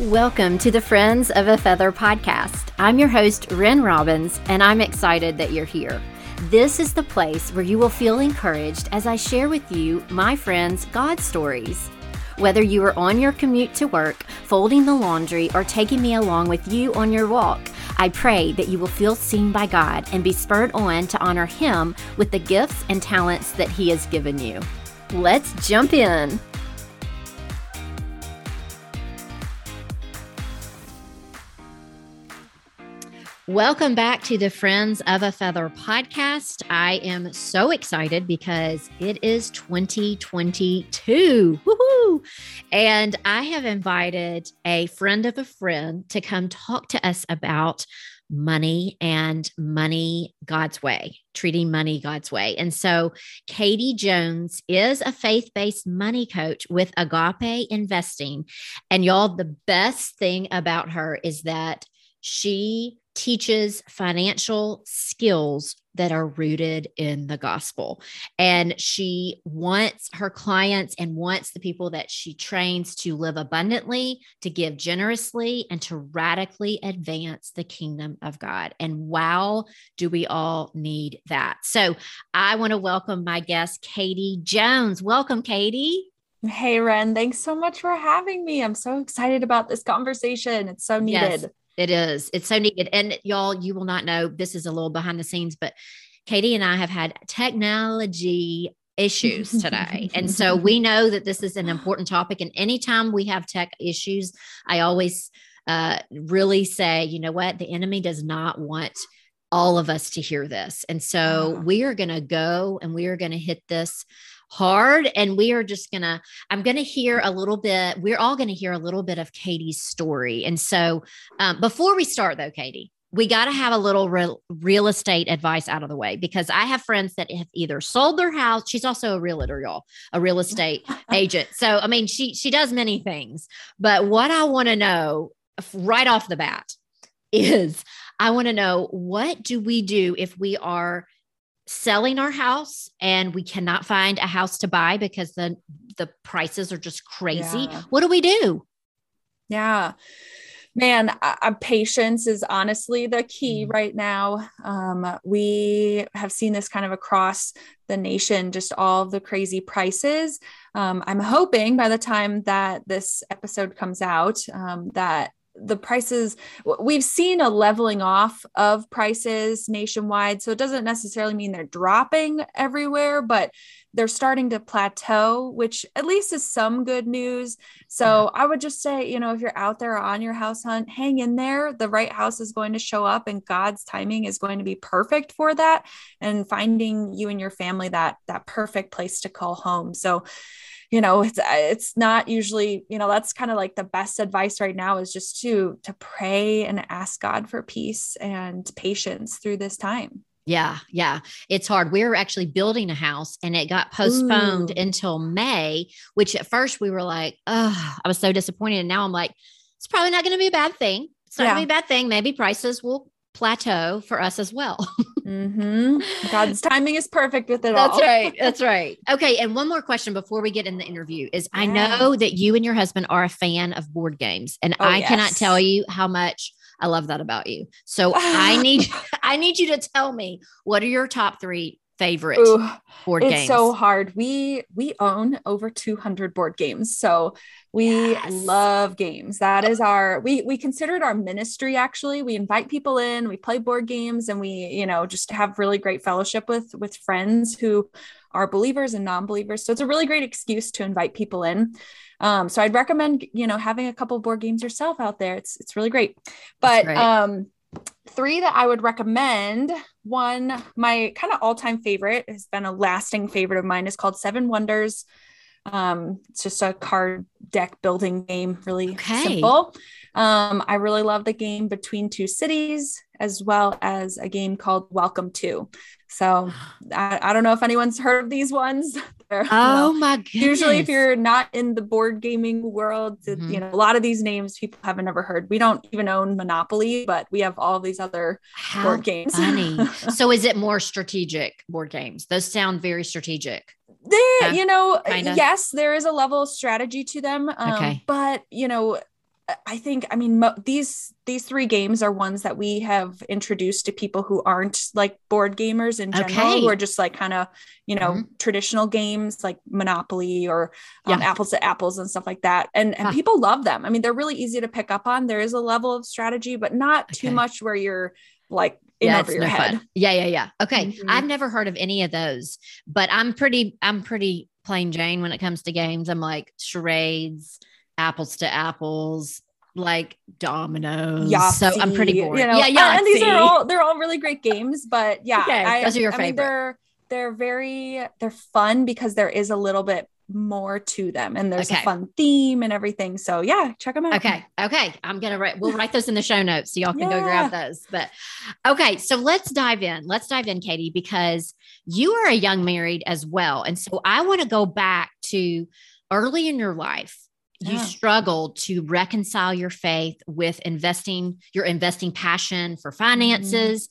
Welcome to the Friends of a Feather podcast. I'm your host, Ren Robbins, and I'm excited that you're here. This is the place where you will feel encouraged as I share with you my friends' God stories. Whether you are on your commute to work, folding the laundry, or taking me along with you on your walk, I pray that you will feel seen by God and be spurred on to honor Him with the gifts and talents that He has given you. Let's jump in. Welcome back to the Friends of a Feather podcast. I am so excited because it is 2022. Woohoo! And I have invited a friend of a friend to come talk to us about money and money God's way, treating money God's way. And so, Katie Jones is a faith based money coach with Agape Investing. And y'all, the best thing about her is that she teaches financial skills that are rooted in the gospel. And she wants her clients and wants the people that she trains to live abundantly, to give generously, and to radically advance the kingdom of God. And wow, do we all need that? So I want to welcome my guest, Katie Jones. Welcome, Katie. Hey, Ren. Thanks so much for having me. I'm so excited about this conversation. It's so needed. Yes. It is. It's so needed. And y'all, you will not know this is a little behind the scenes, but Katie and I have had technology issues today. and so we know that this is an important topic. And anytime we have tech issues, I always uh, really say, you know what? The enemy does not want all of us to hear this. And so we are going to go and we are going to hit this hard. And we are just going to, I'm going to hear a little bit, we're all going to hear a little bit of Katie's story. And so um, before we start, though, Katie, we got to have a little real, real estate advice out of the way because I have friends that have either sold their house. She's also a realtor, y'all, a real estate agent. So, I mean, she she does many things. But what I want to know right off the bat is I want to know what do we do if we are selling our house and we cannot find a house to buy because the the prices are just crazy yeah. what do we do yeah man uh, patience is honestly the key mm. right now um, we have seen this kind of across the nation just all the crazy prices um, i'm hoping by the time that this episode comes out um, that the prices we've seen a leveling off of prices nationwide so it doesn't necessarily mean they're dropping everywhere but they're starting to plateau which at least is some good news. So yeah. i would just say you know if you're out there on your house hunt hang in there. The right house is going to show up and god's timing is going to be perfect for that and finding you and your family that that perfect place to call home. So you know it's uh, it's not usually you know that's kind of like the best advice right now is just to to pray and ask god for peace and patience through this time yeah, yeah. It's hard. We were actually building a house and it got postponed Ooh. until May, which at first we were like, oh, I was so disappointed. And now I'm like, it's probably not going to be a bad thing. It's not yeah. going to be a bad thing. Maybe prices will plateau for us as well. mm-hmm. God's timing is perfect with it That's all. That's right. That's right. Okay. And one more question before we get in the interview is yeah. I know that you and your husband are a fan of board games, and oh, I yes. cannot tell you how much I love that about you. So I need I need you to tell me what are your top three favorite Ooh, board it's games? It's so hard. We we own over 200 board games. So we yes. love games. That is our we we consider it our ministry actually. We invite people in, we play board games and we, you know, just have really great fellowship with with friends who are believers and non-believers. So it's a really great excuse to invite people in. Um, so I'd recommend, you know, having a couple board games yourself out there. It's it's really great. But um three that I would recommend. One, my kind of all time favorite has been a lasting favorite of mine is called Seven Wonders. Um, it's just a card deck building game, really okay. simple. Um, I really love the game Between Two Cities, as well as a game called Welcome to. So I, I don't know if anyone's heard of these ones. They're, oh you know, my goodness. Usually, if you're not in the board gaming world, mm-hmm. you know, a lot of these names people haven't ever heard. We don't even own Monopoly, but we have all these other How board games. Funny. so is it more strategic board games? Those sound very strategic. There, yeah, you know, kinda. yes, there is a level of strategy to them. Um, okay. But, you know, I think I mean mo- these these three games are ones that we have introduced to people who aren't like board gamers in general Okay. who are just like kind of you know Mhm. traditional games like Monopoly or um, Yeah. apples to apples and stuff like that and and people love them I mean they're really easy to pick up on there is a level of strategy but not too much where you're like in yeah, over your no head fun. Yeah, yeah, yeah. Okay. Mhm. I've never heard of any of those, but I'm pretty, I'm pretty plain Jane when it comes to games. I'm like charades, apples to apples, like dominoes. so I'm pretty bored. You know? yeah, yeah. and, these are all they're all really great games, but yeah, Okay, I, those are your I mean, favorite. they're they're very they're fun because there is a little bit more to them, and there's Okay. a fun theme and everything. So yeah, check them out. Okay. Okay. I'm going to write, we'll write those in the show notes so y'all can go grab those. But okay. So let's dive in. Let's dive in, Katie, because you are a young married as well. And so I want to go back to early in your life. You Yeah. struggled to reconcile your faith with investing, your investing passion for finances.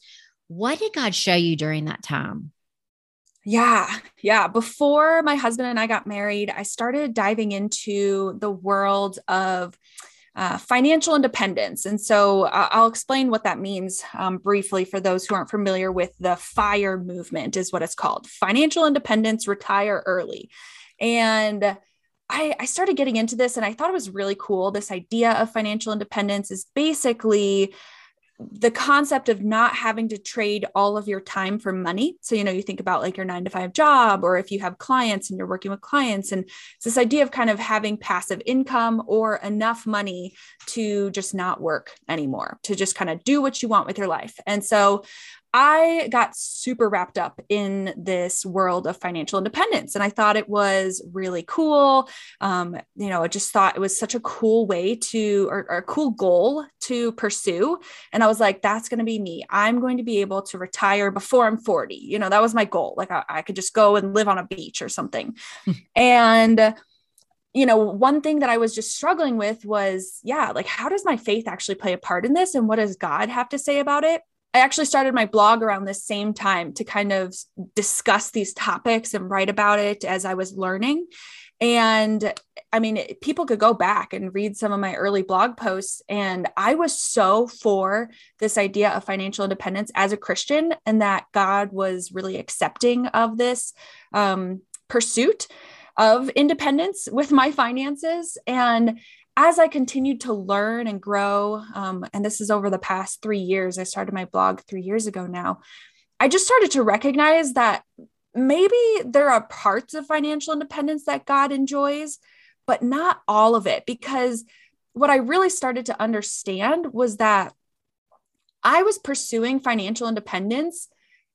What did God show you during that time? Yeah, yeah. Before my husband and I got married, I started diving into the world of uh, financial independence. And so uh, I'll explain what that means um, briefly for those who aren't familiar with the FIRE movement, is what it's called Financial Independence Retire Early. And I, I started getting into this and I thought it was really cool. This idea of financial independence is basically the concept of not having to trade all of your time for money. So, you know, you think about like your nine to five job, or if you have clients and you're working with clients, and it's this idea of kind of having passive income or enough money to just not work anymore, to just kind of do what you want with your life. And so, I got super wrapped up in this world of financial independence, and I thought it was really cool. Um, you know, I just thought it was such a cool way to, or, or a cool goal to pursue. And I was like, that's going to be me. I'm going to be able to retire before I'm 40. You know, that was my goal. Like I, I could just go and live on a beach or something. and, you know, one thing that I was just struggling with was, yeah, like, how does my faith actually play a part in this? And what does God have to say about it? I actually started my blog around the same time to kind of discuss these topics and write about it as I was learning. And I mean, people could go back and read some of my early blog posts. And I was so for this idea of financial independence as a Christian and that God was really accepting of this um, pursuit of independence with my finances. And as I continued to learn and grow, um, and this is over the past three years, I started my blog three years ago now. I just started to recognize that maybe there are parts of financial independence that God enjoys, but not all of it. Because what I really started to understand was that I was pursuing financial independence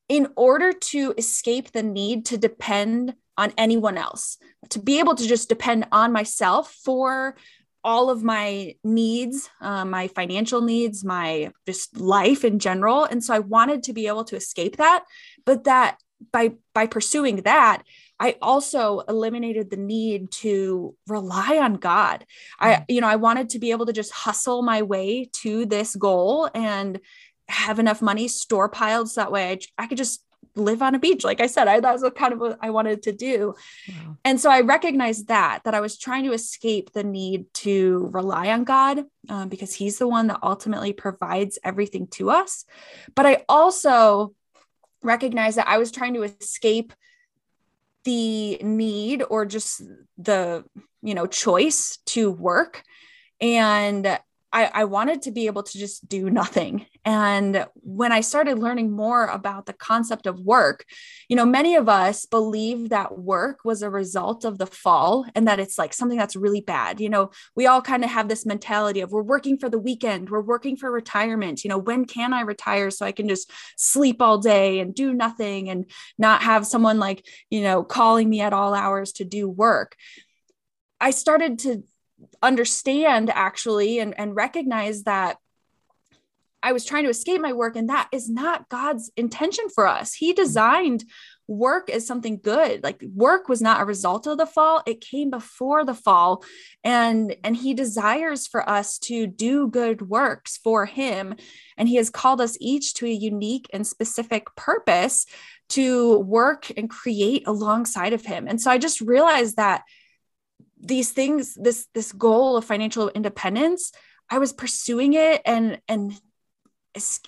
in order to escape the need to depend on anyone else, to be able to just depend on myself for all of my needs, uh, my financial needs, my just life in general. And so I wanted to be able to escape that, but that by by pursuing that, I also eliminated the need to rely on God. I, you know, I wanted to be able to just hustle my way to this goal and have enough money store piled so that way I, I could just live on a beach. Like I said, I, that was kind of what I wanted to do. Wow. And so I recognized that, that I was trying to escape the need to rely on God um, because he's the one that ultimately provides everything to us. But I also recognized that I was trying to escape the need or just the, you know, choice to work. And I, I, wanted to be able to just do nothing. And when I started learning more about the concept of work, you know, many of us believe that work was a result of the fall and that it's like something that's really bad. You know, we all kind of have this mentality of we're working for the weekend, we're working for retirement. You know, when can I retire so I can just sleep all day and do nothing and not have someone like, you know, calling me at all hours to do work? I started to understand actually and, and recognize that I was trying to escape my work, and that is not God's intention for us. He mm-hmm. designed work as something good. Like work was not a result of the fall, it came before the fall. And, and he desires for us to do good works for him. And he has called us each to a unique and specific purpose to work and create alongside of him. And so I just realized that these things this this goal of financial independence I was pursuing it and and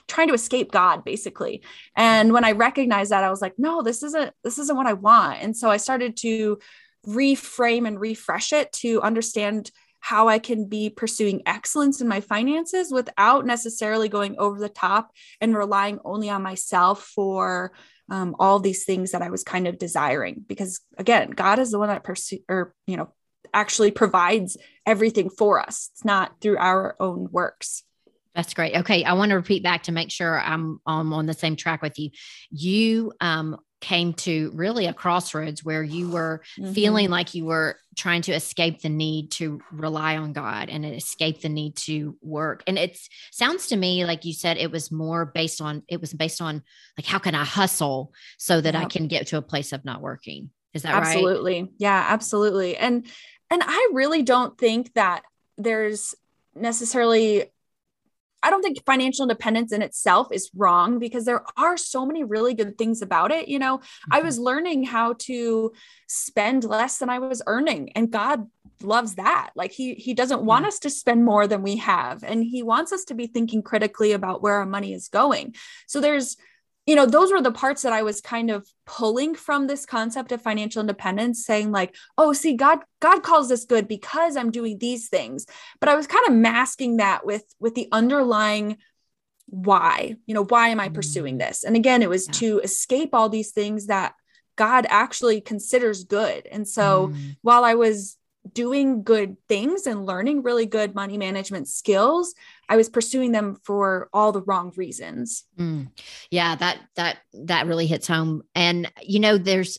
trying to escape God basically. And when I recognized that, I was like, no, this isn't this isn't what I want. And so I started to reframe and refresh it to understand how I can be pursuing excellence in my finances without necessarily going over the top and relying only on myself for um, all these things that I was kind of desiring. Because again, God is the one that pursue or you know actually provides everything for us. It's not through our own works. That's great. Okay, I want to repeat back to make sure I'm, I'm on the same track with you. You um, came to really a crossroads where you were mm-hmm. feeling like you were trying to escape the need to rely on God and escape the need to work. And it sounds to me like you said it was more based on it was based on like how can I hustle so that yep. I can get to a place of not working. Is that absolutely. right? Absolutely. Yeah, absolutely. And and I really don't think that there's necessarily I don't think financial independence in itself is wrong because there are so many really good things about it. You know, mm-hmm. I was learning how to spend less than I was earning, and God loves that. Like he he doesn't want yeah. us to spend more than we have, and he wants us to be thinking critically about where our money is going. So there's you know those were the parts that i was kind of pulling from this concept of financial independence saying like oh see god god calls this good because i'm doing these things but i was kind of masking that with with the underlying why you know why am i pursuing mm. this and again it was yeah. to escape all these things that god actually considers good and so mm. while i was doing good things and learning really good money management skills i was pursuing them for all the wrong reasons mm. yeah that that that really hits home and you know there's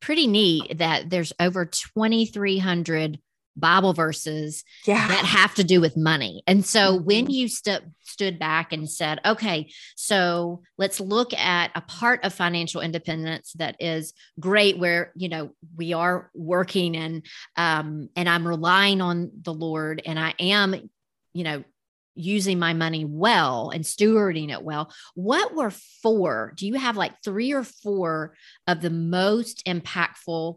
pretty neat that there's over 2300 Bible verses yeah. that have to do with money. And so mm-hmm. when you st- stood back and said, okay, so let's look at a part of financial independence that is great, where, you know, we are working and, um, and I'm relying on the Lord and I am, you know, using my money well and stewarding it well. What were four? Do you have like three or four of the most impactful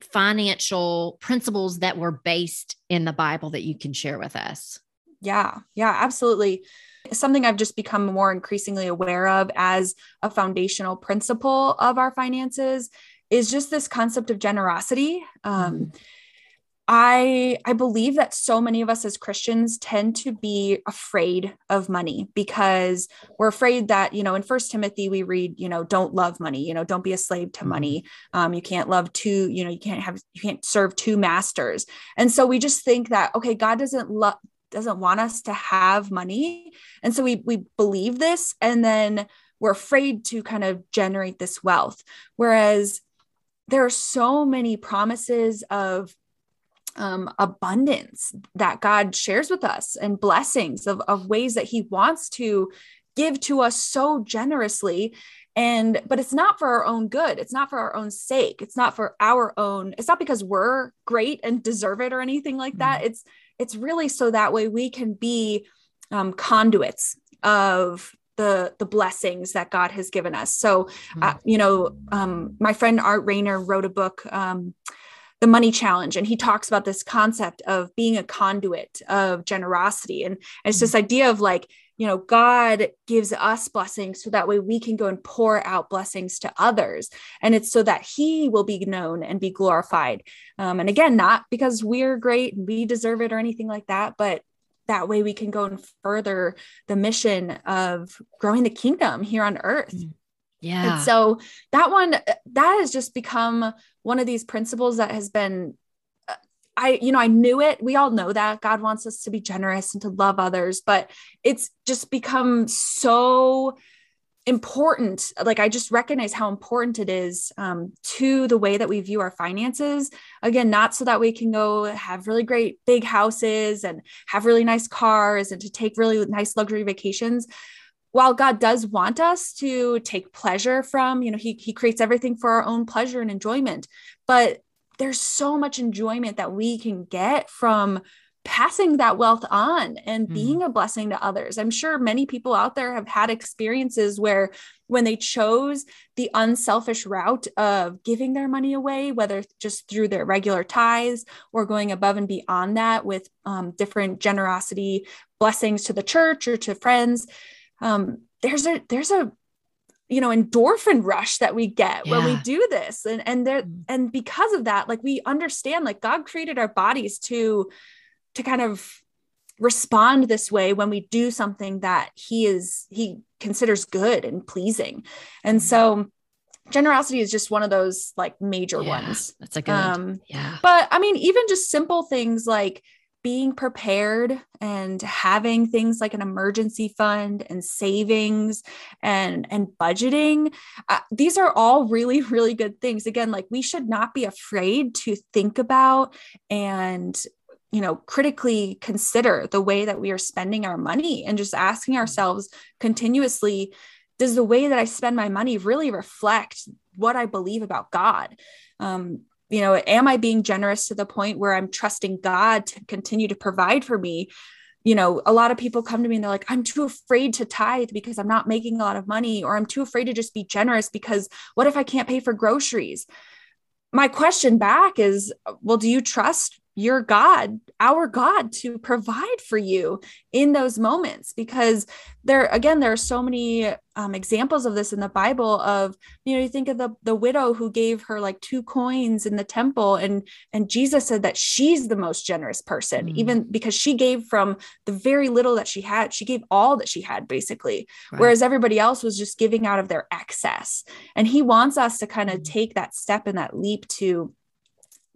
financial principles that were based in the Bible that you can share with us? Yeah, yeah, absolutely. Something I've just become more increasingly aware of as a foundational principle of our finances is just this concept of generosity. Um, mm-hmm. I I believe that so many of us as Christians tend to be afraid of money because we're afraid that you know in First Timothy we read you know don't love money you know don't be a slave to money. Mm-hmm. um, you can't love two you know you can't have you can't serve two masters. And so we just think that okay God doesn't love doesn't want us to have money. And so we we believe this and then we're afraid to kind of generate this wealth. Whereas there are so many promises of um, abundance that God shares with us and blessings of, of ways that He wants to give to us so generously. And, but it's not for our own good. It's not for our own sake. It's not for our own, it's not because we're great and deserve it or anything like that. Mm-hmm. It's, it's really so that way we can be um, conduits of the the blessings that God has given us. So, mm-hmm. uh, you know, um, my friend Art Rainer wrote a book um, the money challenge and he talks about this concept of being a conduit of generosity and it's this mm-hmm. idea of like you know god gives us blessings so that way we can go and pour out blessings to others and it's so that he will be known and be glorified um, and again not because we're great and we deserve it or anything like that but that way we can go and further the mission of growing the kingdom here on earth mm. Yeah and so that one that has just become one of these principles that has been uh, I, you know, I knew it. We all know that God wants us to be generous and to love others, but it's just become so important. Like, I just recognize how important it is um, to the way that we view our finances. Again, not so that we can go have really great big houses and have really nice cars and to take really nice luxury vacations, while God does want us to take pleasure from, you know, he, he creates everything for our own pleasure and enjoyment, but there's so much enjoyment that we can get from passing that wealth on and Mm. being a blessing to others. I'm sure many people out there have had experiences where when they chose the unselfish route of giving their money away, whether just through their regular tithes or going above and beyond that with um, different generosity blessings to the church or to friends, um, there's a there's a you know endorphin rush that we get when we do this and and there Mm. and because of that like we understand like god created our bodies to to kind of respond this way when we do something that he is he considers good and pleasing and so generosity is just one of those like major Yeah, ones That's a good. um yeah. but I mean, even just simple things like being prepared and having things like an emergency fund and savings and and budgeting uh, these are all really really good things. Again like we should not be afraid to think about and you know critically consider the way that we are spending our money and just asking ourselves continuously does the way that i spend my money really reflect what i believe about god? Um, you know am i being generous to the point where i'm trusting god to continue to provide for me? You know a lot of people come to me and they're like i'm too afraid to tithe because i'm not making a lot of money or i'm too afraid to just be generous because what if i can't pay for groceries? My question back is well do you trust your god our god to provide for you in those moments because there again there are so many um, examples of this in the bible of you know you think of the the widow who gave her like two coins in the temple and and jesus said that she's the most generous person Mm. even because she gave from the very little that she had she gave all that she had basically Right. whereas everybody else was just giving out of their excess and he wants us to kind of Mhm. take that step and that leap to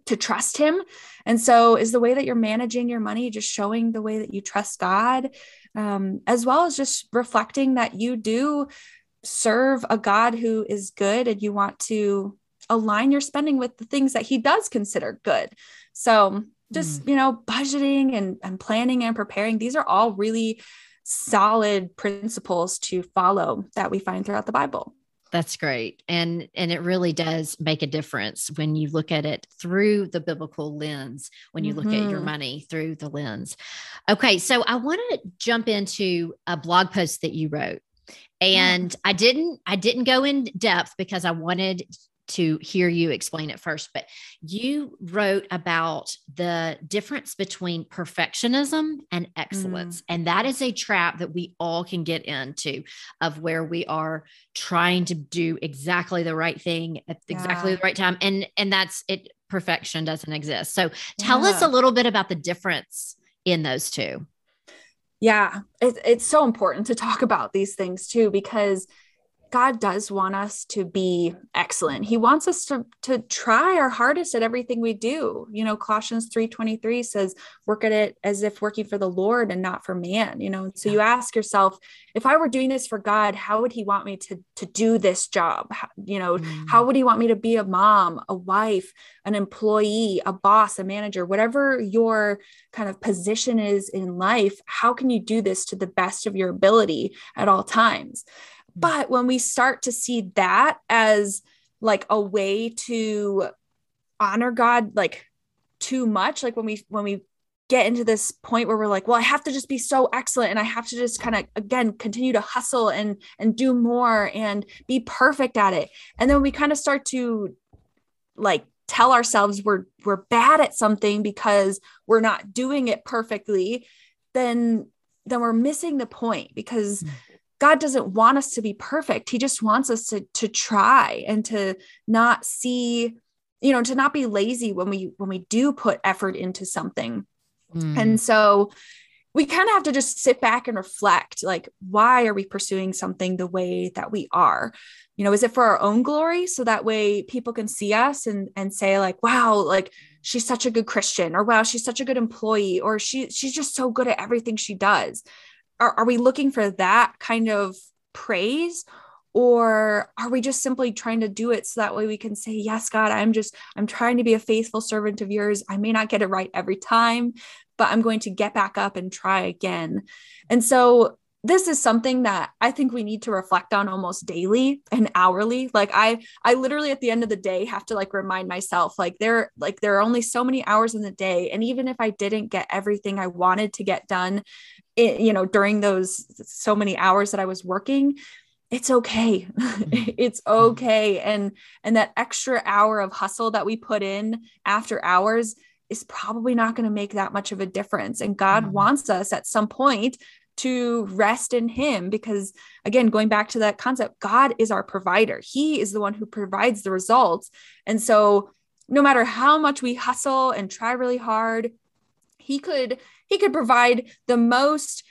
to trust him. And so is the way that you're managing your money just showing the way that you trust god um, as well as just reflecting that you do serve a god who is good and you want to align your spending with the things that he does consider good. So just you know budgeting and, and planning and preparing these are all really solid principles to follow that we find throughout the bible That's great. And and it really does make a difference when you look at it through the biblical lens, when you look at your Mhm. money through the lens. Okay, so I want to jump into a blog post that you wrote. And I didn't I didn't go in depth because I wanted to hear you explain it first, but you wrote about the difference between perfectionism and excellence. Mm. And that is a trap that we all can get into of where we are trying to do exactly the right thing at exactly the right time. And and that's it perfection doesn't exist. So tell us a little bit about the difference in those two. Yeah, it, it's so important to talk about these things too, because God does want us to be excellent. He wants us to, to try our hardest at everything we do. You know, Colossians 3.23 says, work at it as if working for the Lord and not for man. You know, so you ask yourself, if I were doing this for God, how would he want me to, to do this job? How, you know, Mm. how would he want me to be a mom, a wife, an employee, a boss, a manager, whatever your kind of position is in life? How can you do this to the best of your ability at all times? But when we start to see that as like a way to honor God, like too much, like when we, when we, get into this point where we're like well i have to just be so excellent and i have to just kind of again continue to hustle and and do more and be perfect at it and then we kind of start to like tell ourselves we're we're bad at something because we're not doing it perfectly then then we're missing the point because Mm. God doesn't want us to be perfect. He just wants us to to try and to not see you know to not be lazy when we when we do put effort into something. Mm. And so we kind of have to just sit back and reflect like why are we pursuing something the way that we are? You know, is it for our own glory so that way people can see us and and say like wow, like she's such a good Christian or wow, she's such a good employee or she she's just so good at everything she does. Are are we looking for that kind of praise? Or are we just simply trying to do it so that way we can say yes god i'm just i'm trying to be a faithful servant of yours. I may not get it right every time but i'm going to get back up and try again. And so this is something that I think we need to reflect on almost daily and hourly. Like I I literally at the end of the day have to like remind myself like there like there are only so many hours in the day and even if I didn't get everything I wanted to get done it, you know during those so many hours that I was working it's okay. Mm-hmm. it's okay and and that extra hour of hustle that we put in after hours is probably not going to make that much of a difference and God mm-hmm. wants us at some point to rest in him because again going back to that concept god is our provider. He is the one who provides the results. And so no matter how much we hustle and try really hard he could he could provide the most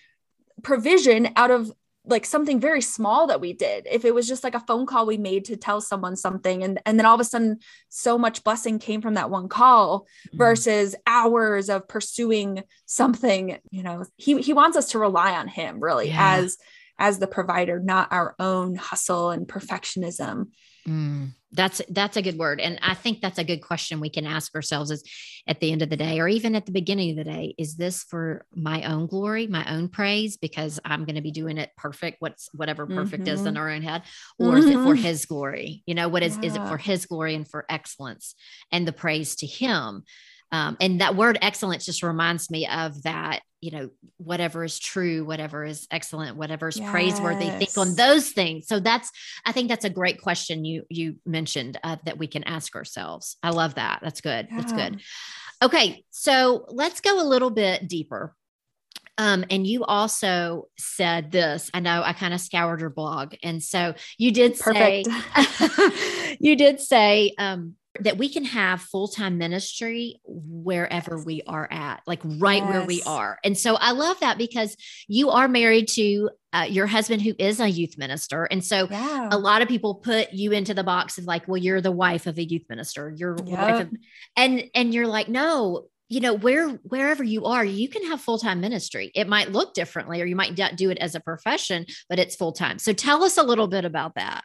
provision out of like something very small that we did if it was just like a phone call we made to tell someone something and and then all of a sudden so much blessing came from that one call mm-hmm. versus hours of pursuing something you know he he wants us to rely on him really yeah. as as the provider not our own hustle and perfectionism mm that's that's a good word and i think that's a good question we can ask ourselves is at the end of the day or even at the beginning of the day is this for my own glory my own praise because i'm going to be doing it perfect what's whatever perfect mm-hmm. is in mm-hmm. our own head or mm-hmm. is it for mm-hmm. his glory you know what is yeah. is it for his glory and for excellence and the praise to him um, and that word excellence just reminds me of that you know whatever is true whatever is excellent whatever is yes. praiseworthy think on those things so that's i think that's a great question you you mentioned uh, that we can ask ourselves i love that that's good yeah. that's good okay so let's go a little bit deeper um, and you also said this. I know I kind of scoured your blog, and so you did Perfect. say you did say um, that we can have full-time ministry wherever we are at like right yes. where we are and so i love that because you are married to uh, your husband who is a youth minister and so yeah. a lot of people put you into the box of like well you're the wife of a youth minister you're yep. wife of, and and you're like no you know where wherever you are you can have full-time ministry it might look differently or you might do it as a profession but it's full-time so tell us a little bit about that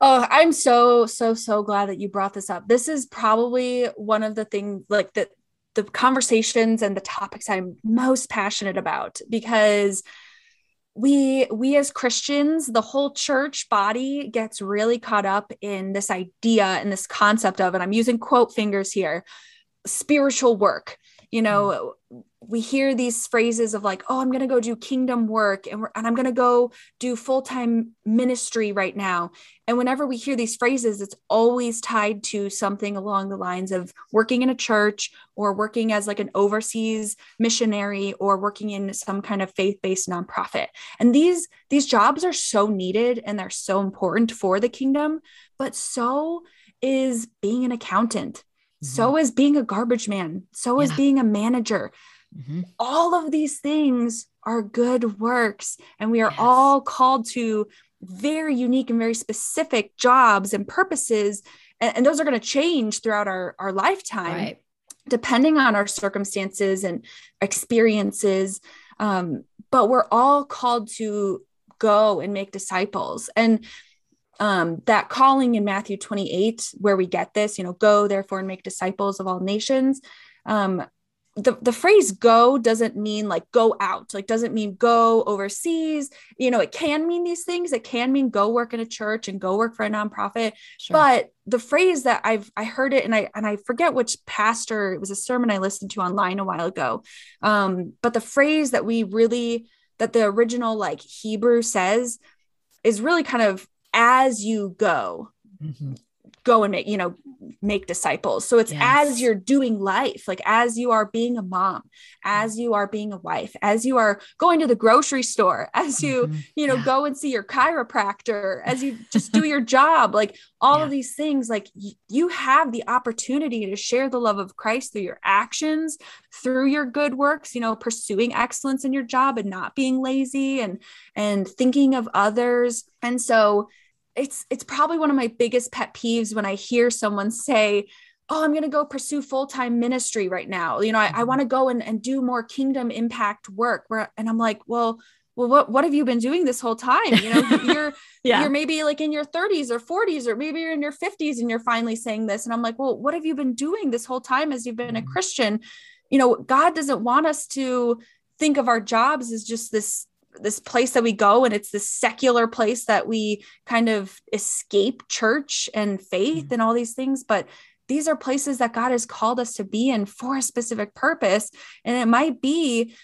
Oh, I'm so so so glad that you brought this up. This is probably one of the things like the the conversations and the topics I'm most passionate about because we we as Christians, the whole church body gets really caught up in this idea and this concept of and I'm using quote fingers here, spiritual work. You know, mm we hear these phrases of like, oh, I'm going to go do kingdom work and, and I'm going to go do full time ministry right now. And whenever we hear these phrases, it's always tied to something along the lines of working in a church or working as like an overseas missionary or working in some kind of faith based nonprofit. And these, these jobs are so needed and they're so important for the kingdom, but so is being an accountant. Mm-hmm. So is being a garbage man. So yeah. is being a manager Mm-hmm. All of these things are good works, and we are yes. all called to very unique and very specific jobs and purposes. And, and those are going to change throughout our, our lifetime, right. depending on our circumstances and experiences. Um, but we're all called to go and make disciples. And um, that calling in Matthew 28, where we get this, you know, go therefore and make disciples of all nations. Um, the, the phrase go doesn't mean like go out like doesn't mean go overseas. You know it can mean these things. It can mean go work in a church and go work for a nonprofit. Sure. but the phrase that i've i heard it and i and i forget which pastor it was a sermon i listened to online a while ago. Um but the phrase that we really that the original like hebrew says is really kind of as you go. Mm-hmm go and make you know make disciples so it's yes. as you're doing life like as you are being a mom as you are being a wife as you are going to the grocery store as you mm-hmm. you know yeah. go and see your chiropractor as you just do your job like all yeah. of these things like y- you have the opportunity to share the love of christ through your actions through your good works you know pursuing excellence in your job and not being lazy and and thinking of others and so it's it's probably one of my biggest pet peeves when I hear someone say, Oh, I'm going to go pursue full time ministry right now. You know, I, I mm-hmm. want to go and, and do more kingdom impact work. Where, and I'm like, well, well, what, what have you been doing this whole time? You know, you're, yeah. you're maybe like in your 30s or 40s, or maybe you're in your 50s and you're finally saying this. And I'm like, well, what have you been doing this whole time as you've been a mm-hmm. Christian? You know, God doesn't want us to think of our jobs as just this this place that we go and it's this secular place that we kind of escape church and faith mm-hmm. and all these things but these are places that God has called us to be in for a specific purpose and it might be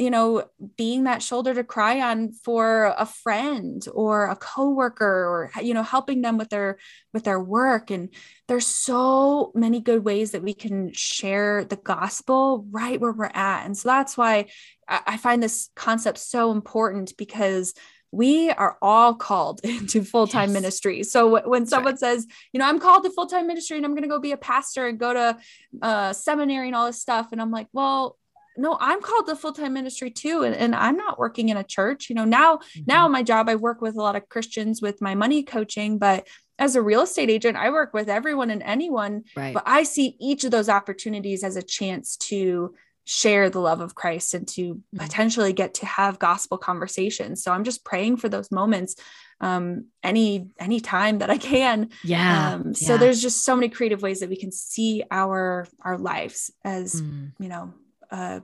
you know being that shoulder to cry on for a friend or a coworker or you know helping them with their with their work and there's so many good ways that we can share the gospel right where we're at and so that's why i find this concept so important because we are all called into full-time yes. ministry. So when someone right. says, you know, I'm called to full-time ministry and I'm going to go be a pastor and go to uh, seminary and all this stuff. And I'm like, well, no i'm called to full-time ministry too and, and i'm not working in a church you know now mm-hmm. now my job i work with a lot of christians with my money coaching but as a real estate agent i work with everyone and anyone right. but i see each of those opportunities as a chance to share the love of christ and to mm-hmm. potentially get to have gospel conversations so i'm just praying for those moments um any any time that i can yeah um so yeah. there's just so many creative ways that we can see our our lives as mm. you know uh,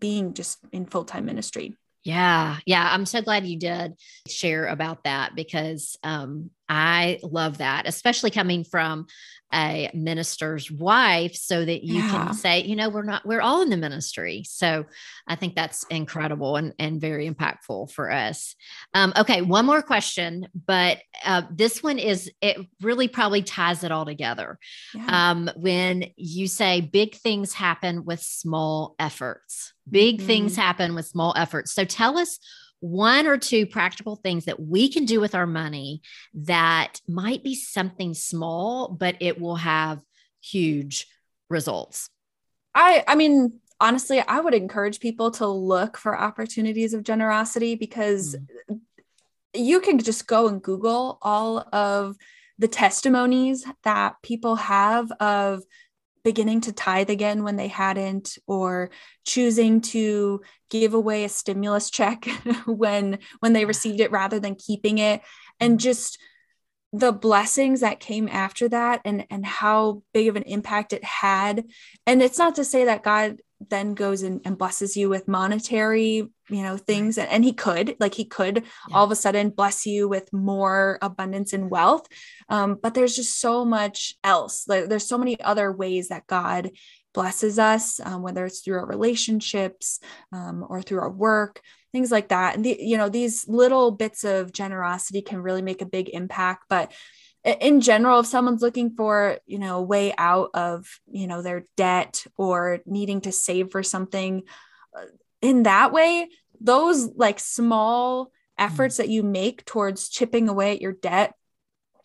being just in full time ministry. Yeah. Yeah. I'm so glad you did share about that because um, I love that, especially coming from a minister's wife, so that you yeah. can say, you know, we're not, we're all in the ministry. So I think that's incredible and, and very impactful for us. Um, okay. One more question, but uh, this one is, it really probably ties it all together. Yeah. Um, when you say big things happen with small efforts, big mm-hmm. things happen with small efforts. So tell us one or two practical things that we can do with our money that might be something small, but it will have huge results? I I mean, honestly, I would encourage people to look for opportunities of generosity because mm. you can just go and Google all of the testimonies that people have of beginning to tithe again when they hadn't or choosing to give away a stimulus check when when they received it rather than keeping it and mm-hmm. just the blessings that came after that and and how big of an impact it had and it's not to say that god then goes and, and blesses you with monetary you know things and, and he could like he could yeah. all of a sudden bless you with more abundance and wealth. Um, but there's just so much else. Like, there's so many other ways that god blesses us um, whether it's through our relationships um, or through our work things like that. And the, you know these little bits of generosity can really make a big impact but in general if someone's looking for you know a way out of you know their debt or needing to save for something uh, in that way those like small efforts that you make towards chipping away at your debt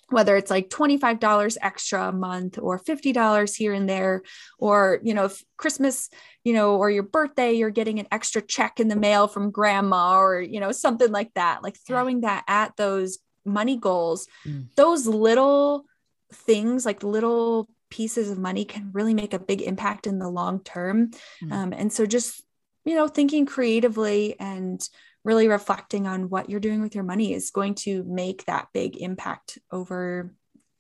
whether it's like $25 extra a month or $50 here and there or you know if christmas you know or your birthday you're getting an extra check in the mail from grandma or you know something like that like throwing that at those money goals mm. those little things like little pieces of money can really make a big impact in the long term mm. um, and so just you know thinking creatively and really reflecting on what you're doing with your money is going to make that big impact over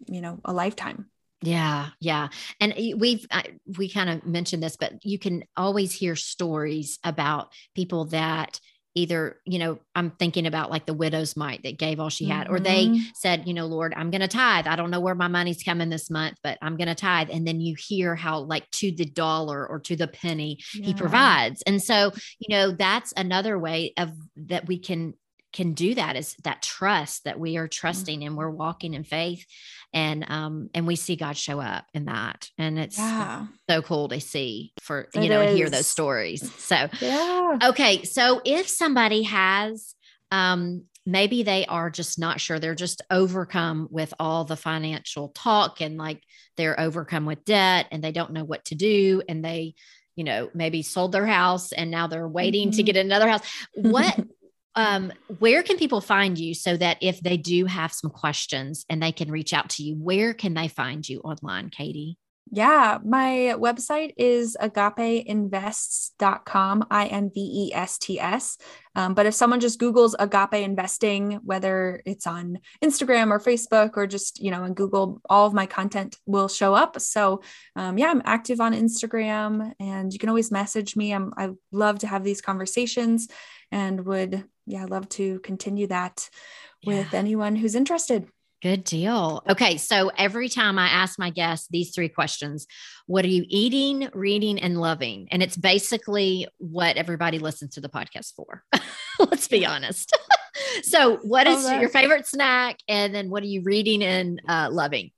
you know a lifetime yeah, yeah. And we've we kind of mentioned this, but you can always hear stories about people that either you know i'm thinking about like the widow's mite that gave all she had mm-hmm. or they mm-hmm. said you know lord i'm going to tithe i don't know where my money's coming this month but i'm going to tithe and then you hear how like to the dollar or to the penny yeah. he provides and so you know that's another way of that we can can do that is that trust that we are trusting mm-hmm. and we're walking in faith and um and we see God show up in that and it's yeah. so cool to see for you know and hear those stories so yeah okay so if somebody has um maybe they are just not sure they're just overcome with all the financial talk and like they're overcome with debt and they don't know what to do and they you know maybe sold their house and now they're waiting mm-hmm. to get another house what um, where can people find you so that if they do have some questions and they can reach out to you, where can they find you online, Katie? Yeah, my website is agapeinvests.com, I N V E S T S. Um, but if someone just Googles agape investing, whether it's on Instagram or Facebook or just, you know, in Google, all of my content will show up. So, um, yeah, I'm active on Instagram and you can always message me. I'm, I love to have these conversations and would, yeah, love to continue that with yeah. anyone who's interested. Good deal. Okay. So every time I ask my guests these three questions what are you eating, reading, and loving? And it's basically what everybody listens to the podcast for. Let's be honest. so, what is your favorite snack? And then what are you reading and uh, loving?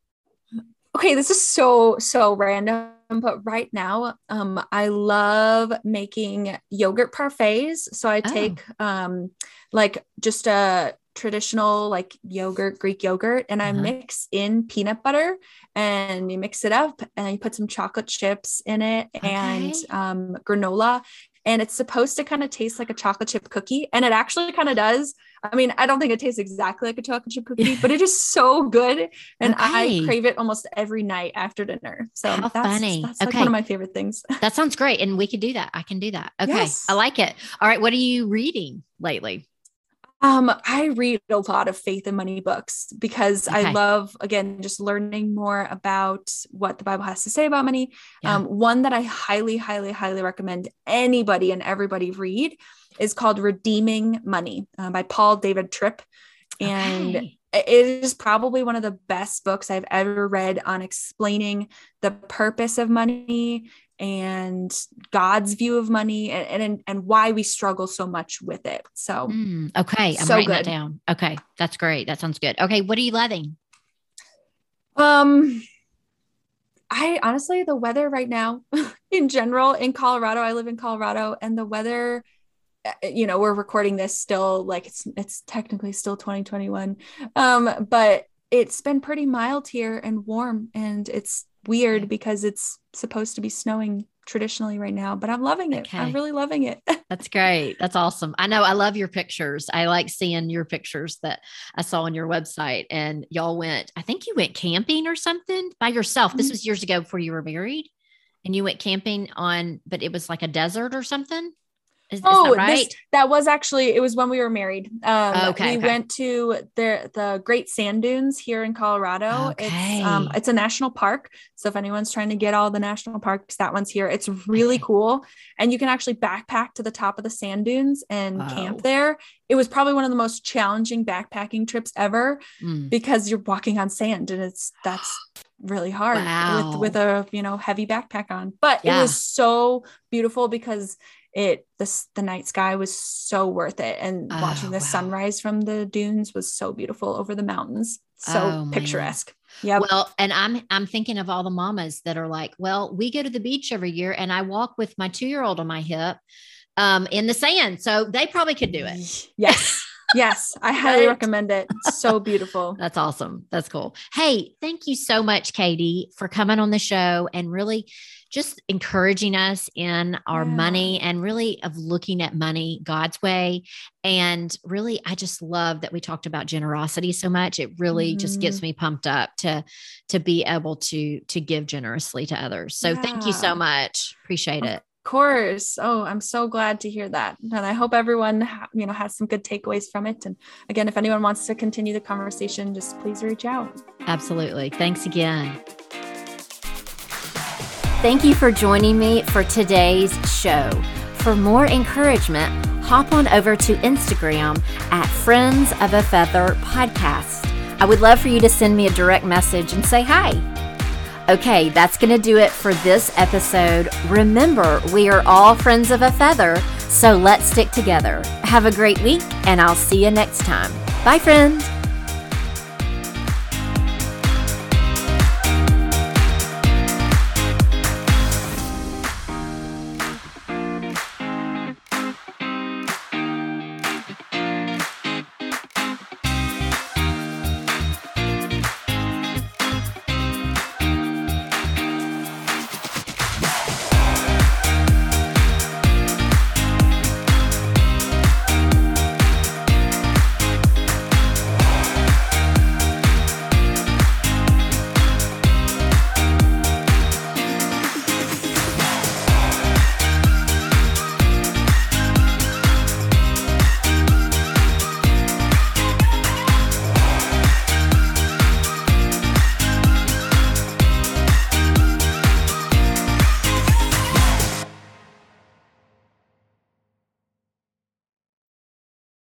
Okay. This is so, so random. But right now, um, I love making yogurt parfaits. So I oh. take oh. um, like just a traditional like yogurt, Greek yogurt, and I uh-huh. mix in peanut butter and you mix it up and you put some chocolate chips in it okay. and um, granola. And it's supposed to kind of taste like a chocolate chip cookie. And it actually kind of does. I mean, I don't think it tastes exactly like a chocolate chip cookie, but it is so good. And okay. I crave it almost every night after dinner. So How that's, funny. that's like one of my favorite things. That sounds great. And we could do that. I can do that. Okay. Yes. I like it. All right. What are you reading lately? Um, I read a lot of faith and money books because okay. I love, again, just learning more about what the Bible has to say about money. Yeah. Um, one that I highly, highly, highly recommend anybody and everybody read is called Redeeming Money uh, by Paul David Tripp. And okay. it is probably one of the best books I've ever read on explaining the purpose of money and God's view of money and, and and why we struggle so much with it. So mm, okay, I'm so writing good. that down. Okay, that's great. That sounds good. Okay, what are you loving? Um I honestly the weather right now in general in Colorado, I live in Colorado and the weather eh, you know, we're recording this still like it's it's technically still 2021. Um but it's been pretty mild here and warm and it's weird because it's supposed to be snowing traditionally right now, but I'm loving it. Okay. I'm really loving it. That's great. That's awesome. I know I love your pictures. I like seeing your pictures that I saw on your website. And y'all went, I think you went camping or something by yourself. This mm-hmm. was years ago before you were married. And you went camping on, but it was like a desert or something. Is, oh, that right? This, that was actually it was when we were married. Um, okay, we okay. went to the the Great Sand Dunes here in Colorado. Okay. It's um, it's a national park. So if anyone's trying to get all the national parks, that one's here. It's really cool, and you can actually backpack to the top of the sand dunes and camp there. It was probably one of the most challenging backpacking trips ever mm. because you're walking on sand, and it's that's really hard wow. with with a you know heavy backpack on. But yeah. it was so beautiful because it the, the night sky was so worth it. And oh, watching the wow. sunrise from the dunes was so beautiful over the mountains. So oh, picturesque. Yeah well and i'm i'm thinking of all the mamas that are like well we go to the beach every year and i walk with my two year old on my hip um in the sand. So they probably could do it. Yes yes, I highly right? recommend it. so beautiful. That's awesome. That's cool. Hey, thank you so much, Katie, for coming on the show and really just encouraging us in our yeah. money and really of looking at money God's way. And really, I just love that we talked about generosity so much. It really mm-hmm. just gets mm-hmm. me pumped up to to be able to to give generously to others. So yeah. thank you so much. Appreciate it course. Oh, I'm so glad to hear that. And I hope everyone, you know, has some good takeaways from it. And again, if anyone wants to continue the conversation, just please reach out. Absolutely. Thanks again. Thank you for joining me for today's show. For more encouragement, hop on over to Instagram at Friends of a Feather Podcast. I would love for you to send me a direct message and say hi. Okay, that's going to do it for this episode. Remember, we are all friends of a feather, so let's stick together. Have a great week, and I'll see you next time. Bye, friends.